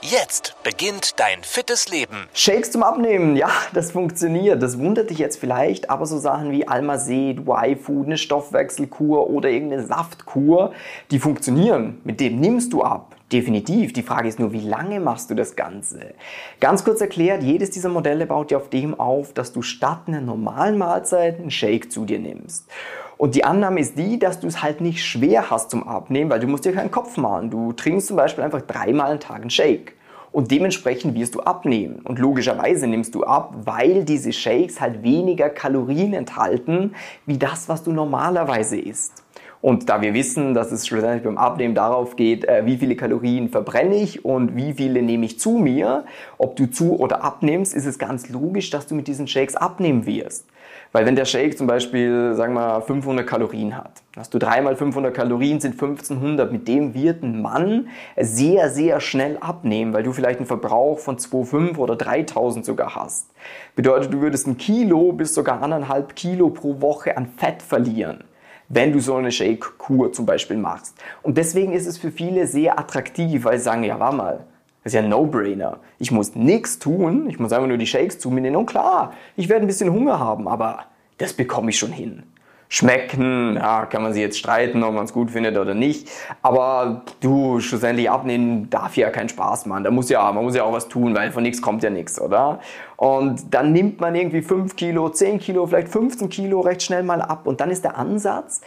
Jetzt beginnt dein fittes Leben. Shakes zum Abnehmen, ja, das funktioniert. Das wundert dich jetzt vielleicht, aber so Sachen wie Almazet, Y-Food, eine Stoffwechselkur oder irgendeine Saftkur, die funktionieren. Mit dem nimmst du ab. Definitiv. Die Frage ist nur, wie lange machst du das Ganze? Ganz kurz erklärt, jedes dieser Modelle baut ja auf dem auf, dass du statt einer normalen Mahlzeit einen Shake zu dir nimmst. Und die Annahme ist die, dass du es halt nicht schwer hast zum Abnehmen, weil du musst dir keinen Kopf machen. Du trinkst zum Beispiel einfach dreimal am Tag einen Shake. Und dementsprechend wirst du abnehmen. Und logischerweise nimmst du ab, weil diese Shakes halt weniger Kalorien enthalten, wie das, was du normalerweise isst. Und da wir wissen, dass es schlussendlich beim Abnehmen darauf geht, äh, wie viele Kalorien verbrenne ich und wie viele nehme ich zu mir, ob du zu oder abnimmst, ist es ganz logisch, dass du mit diesen Shakes abnehmen wirst. Weil wenn der Shake zum Beispiel, sagen wir, 500 Kalorien hat, hast du dreimal 500 Kalorien, sind 1500. Mit dem wird ein Mann sehr, sehr schnell abnehmen, weil du vielleicht einen Verbrauch von 2,5 oder 3000 sogar hast. Bedeutet, du würdest ein Kilo bis sogar anderthalb Kilo pro Woche an Fett verlieren wenn du so eine Shake-Kur zum Beispiel machst. Und deswegen ist es für viele sehr attraktiv, weil sie sagen, ja, warte mal, das ist ja ein No-Brainer. Ich muss nichts tun, ich muss einfach nur die Shakes zu mir nehmen. Und klar, ich werde ein bisschen Hunger haben, aber das bekomme ich schon hin. Schmecken, ja, kann man sich jetzt streiten, ob man es gut findet oder nicht. Aber du, schlussendlich abnehmen darf ja keinen Spaß machen. Da muss ja, man muss ja auch was tun, weil von nichts kommt ja nichts, oder? Und dann nimmt man irgendwie 5 Kilo, 10 Kilo, vielleicht 15 Kilo recht schnell mal ab. Und dann ist der Ansatz,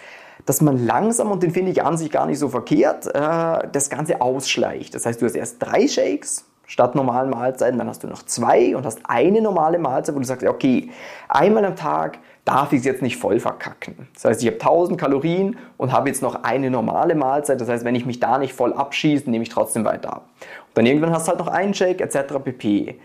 dass man langsam, und den finde ich an sich gar nicht so verkehrt, äh, das Ganze ausschleicht. Das heißt, du hast erst drei Shakes statt normalen Mahlzeiten, dann hast du noch zwei und hast eine normale Mahlzeit, wo du sagst, okay, einmal am Tag darf ich es jetzt nicht voll verkacken. Das heißt, ich habe 1000 Kalorien und habe jetzt noch eine normale Mahlzeit. Das heißt, wenn ich mich da nicht voll abschieße, nehme ich trotzdem weiter ab. Und dann irgendwann hast du halt noch einen Shake etc. pp.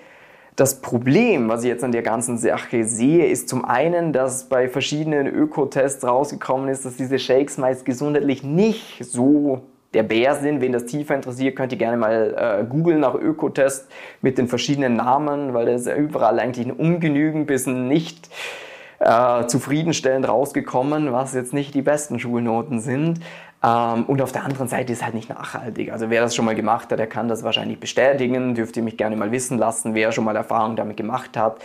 Das Problem, was ich jetzt an der ganzen Sache sehe, ist zum einen, dass bei verschiedenen Ökotests rausgekommen ist, dass diese Shakes meist gesundheitlich nicht so der Bär sind. Wen das tiefer interessiert, könnt ihr gerne mal äh, googeln nach Ökotest mit den verschiedenen Namen, weil das ist ja überall eigentlich ein Ungenügen bis ein nicht äh, zufriedenstellend rausgekommen, was jetzt nicht die besten Schulnoten sind. Ähm, und auf der anderen Seite ist halt nicht nachhaltig. Also wer das schon mal gemacht hat, der kann das wahrscheinlich bestätigen. Dürft ihr mich gerne mal wissen lassen, wer schon mal Erfahrung damit gemacht hat.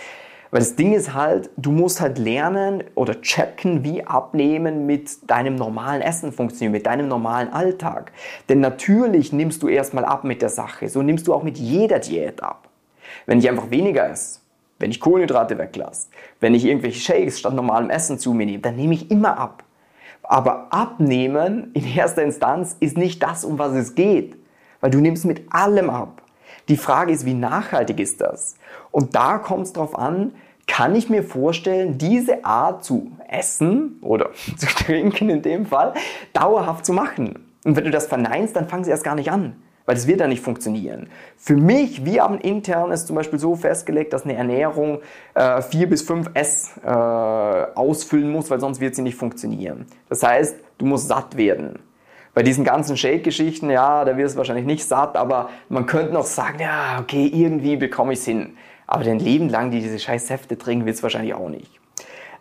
Weil das Ding ist halt, du musst halt lernen oder checken, wie Abnehmen mit deinem normalen Essen funktioniert, mit deinem normalen Alltag. Denn natürlich nimmst du erstmal ab mit der Sache. So nimmst du auch mit jeder Diät ab. Wenn ich einfach weniger esse, wenn ich Kohlenhydrate weglasse, wenn ich irgendwelche Shakes statt normalem Essen zu mir nehme, dann nehme ich immer ab. Aber abnehmen in erster Instanz ist nicht das, um was es geht, weil du nimmst mit allem ab. Die Frage ist, wie nachhaltig ist das? Und da kommt es darauf an, kann ich mir vorstellen, diese Art zu essen oder zu trinken in dem Fall dauerhaft zu machen. Und wenn du das verneinst, dann fang sie erst gar nicht an weil das wird dann nicht funktionieren. Für mich, wir haben intern es zum Beispiel so festgelegt, dass eine Ernährung äh, 4 bis 5 S äh, ausfüllen muss, weil sonst wird sie nicht funktionieren. Das heißt, du musst satt werden. Bei diesen ganzen Shake-Geschichten, ja, da wirst du wahrscheinlich nicht satt, aber man könnte noch sagen, ja, okay, irgendwie bekomme ich es hin. Aber dein Leben lang die diese scheiß Säfte trinken, wird es wahrscheinlich auch nicht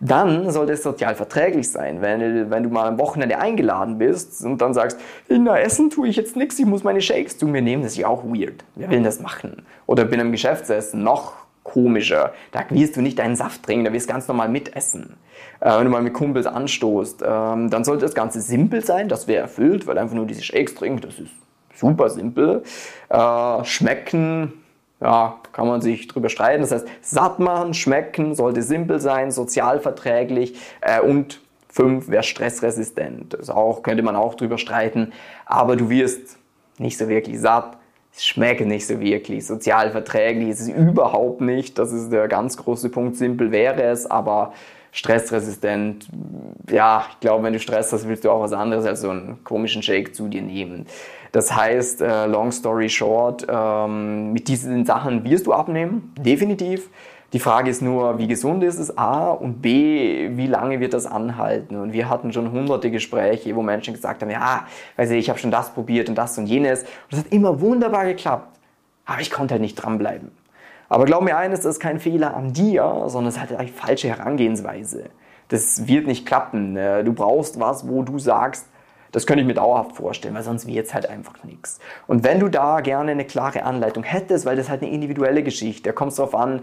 dann sollte es sozial verträglich sein. Wenn, wenn du mal am Wochenende eingeladen bist und dann sagst, na, essen tue ich jetzt nichts, ich muss meine Shakes zu mir nehmen, das ist ja auch weird. Wer will das machen? Oder bin am Geschäftsessen, noch komischer. Da wirst du nicht deinen Saft trinken, da wirst du ganz normal mitessen. Äh, wenn du mal mit Kumpels anstoßt, ähm, dann sollte das Ganze simpel sein, das wäre erfüllt, weil einfach nur diese Shakes trinken, das ist super simpel. Äh, schmecken, ja, kann man sich drüber streiten. Das heißt, satt machen, schmecken, sollte simpel sein, sozial verträglich äh, und fünf wäre stressresistent. Das auch, könnte man auch drüber streiten. Aber du wirst nicht so wirklich satt, es schmeckt nicht so wirklich, sozial verträglich ist es überhaupt nicht. Das ist der ganz große Punkt. Simpel wäre es, aber stressresistent. Ja, ich glaube, wenn du Stress hast, willst du auch was anderes als so einen komischen Shake zu dir nehmen. Das heißt, äh, long story short, ähm, mit diesen Sachen wirst du abnehmen, definitiv. Die Frage ist nur, wie gesund ist es? A und B, wie lange wird das anhalten? Und wir hatten schon hunderte Gespräche, wo Menschen gesagt haben, ja, weiß ich, ich habe schon das probiert und das und jenes. Und das hat immer wunderbar geklappt. Aber ich konnte halt nicht dranbleiben. Aber glaub mir eines, das ist kein Fehler an dir, sondern es ist halt eine falsche Herangehensweise. Das wird nicht klappen. Äh, du brauchst was, wo du sagst, das könnte ich mir dauerhaft vorstellen, weil sonst wird es halt einfach nichts. Und wenn du da gerne eine klare Anleitung hättest, weil das halt eine individuelle Geschichte, da kommt es darauf an,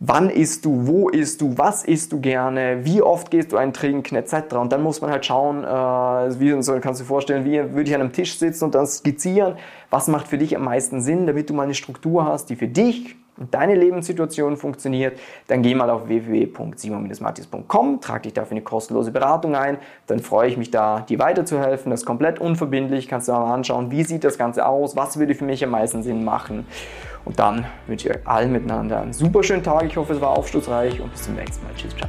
wann isst du, wo isst du, was isst du gerne, wie oft gehst du einen trinken, etc. Und dann muss man halt schauen, äh, wie so kannst du dir vorstellen, wie würde ich an einem Tisch sitzen und dann skizzieren, was macht für dich am meisten Sinn, damit du mal eine Struktur hast, die für dich deine Lebenssituation funktioniert, dann geh mal auf www.simon-matthias.com, trag dich da für eine kostenlose Beratung ein, dann freue ich mich da, dir weiterzuhelfen. Das ist komplett unverbindlich, kannst du mal anschauen, wie sieht das Ganze aus, was würde für mich am meisten Sinn machen. Und dann wünsche ich euch allen miteinander einen super schönen Tag. Ich hoffe, es war aufschlussreich und bis zum nächsten Mal. Tschüss, ciao.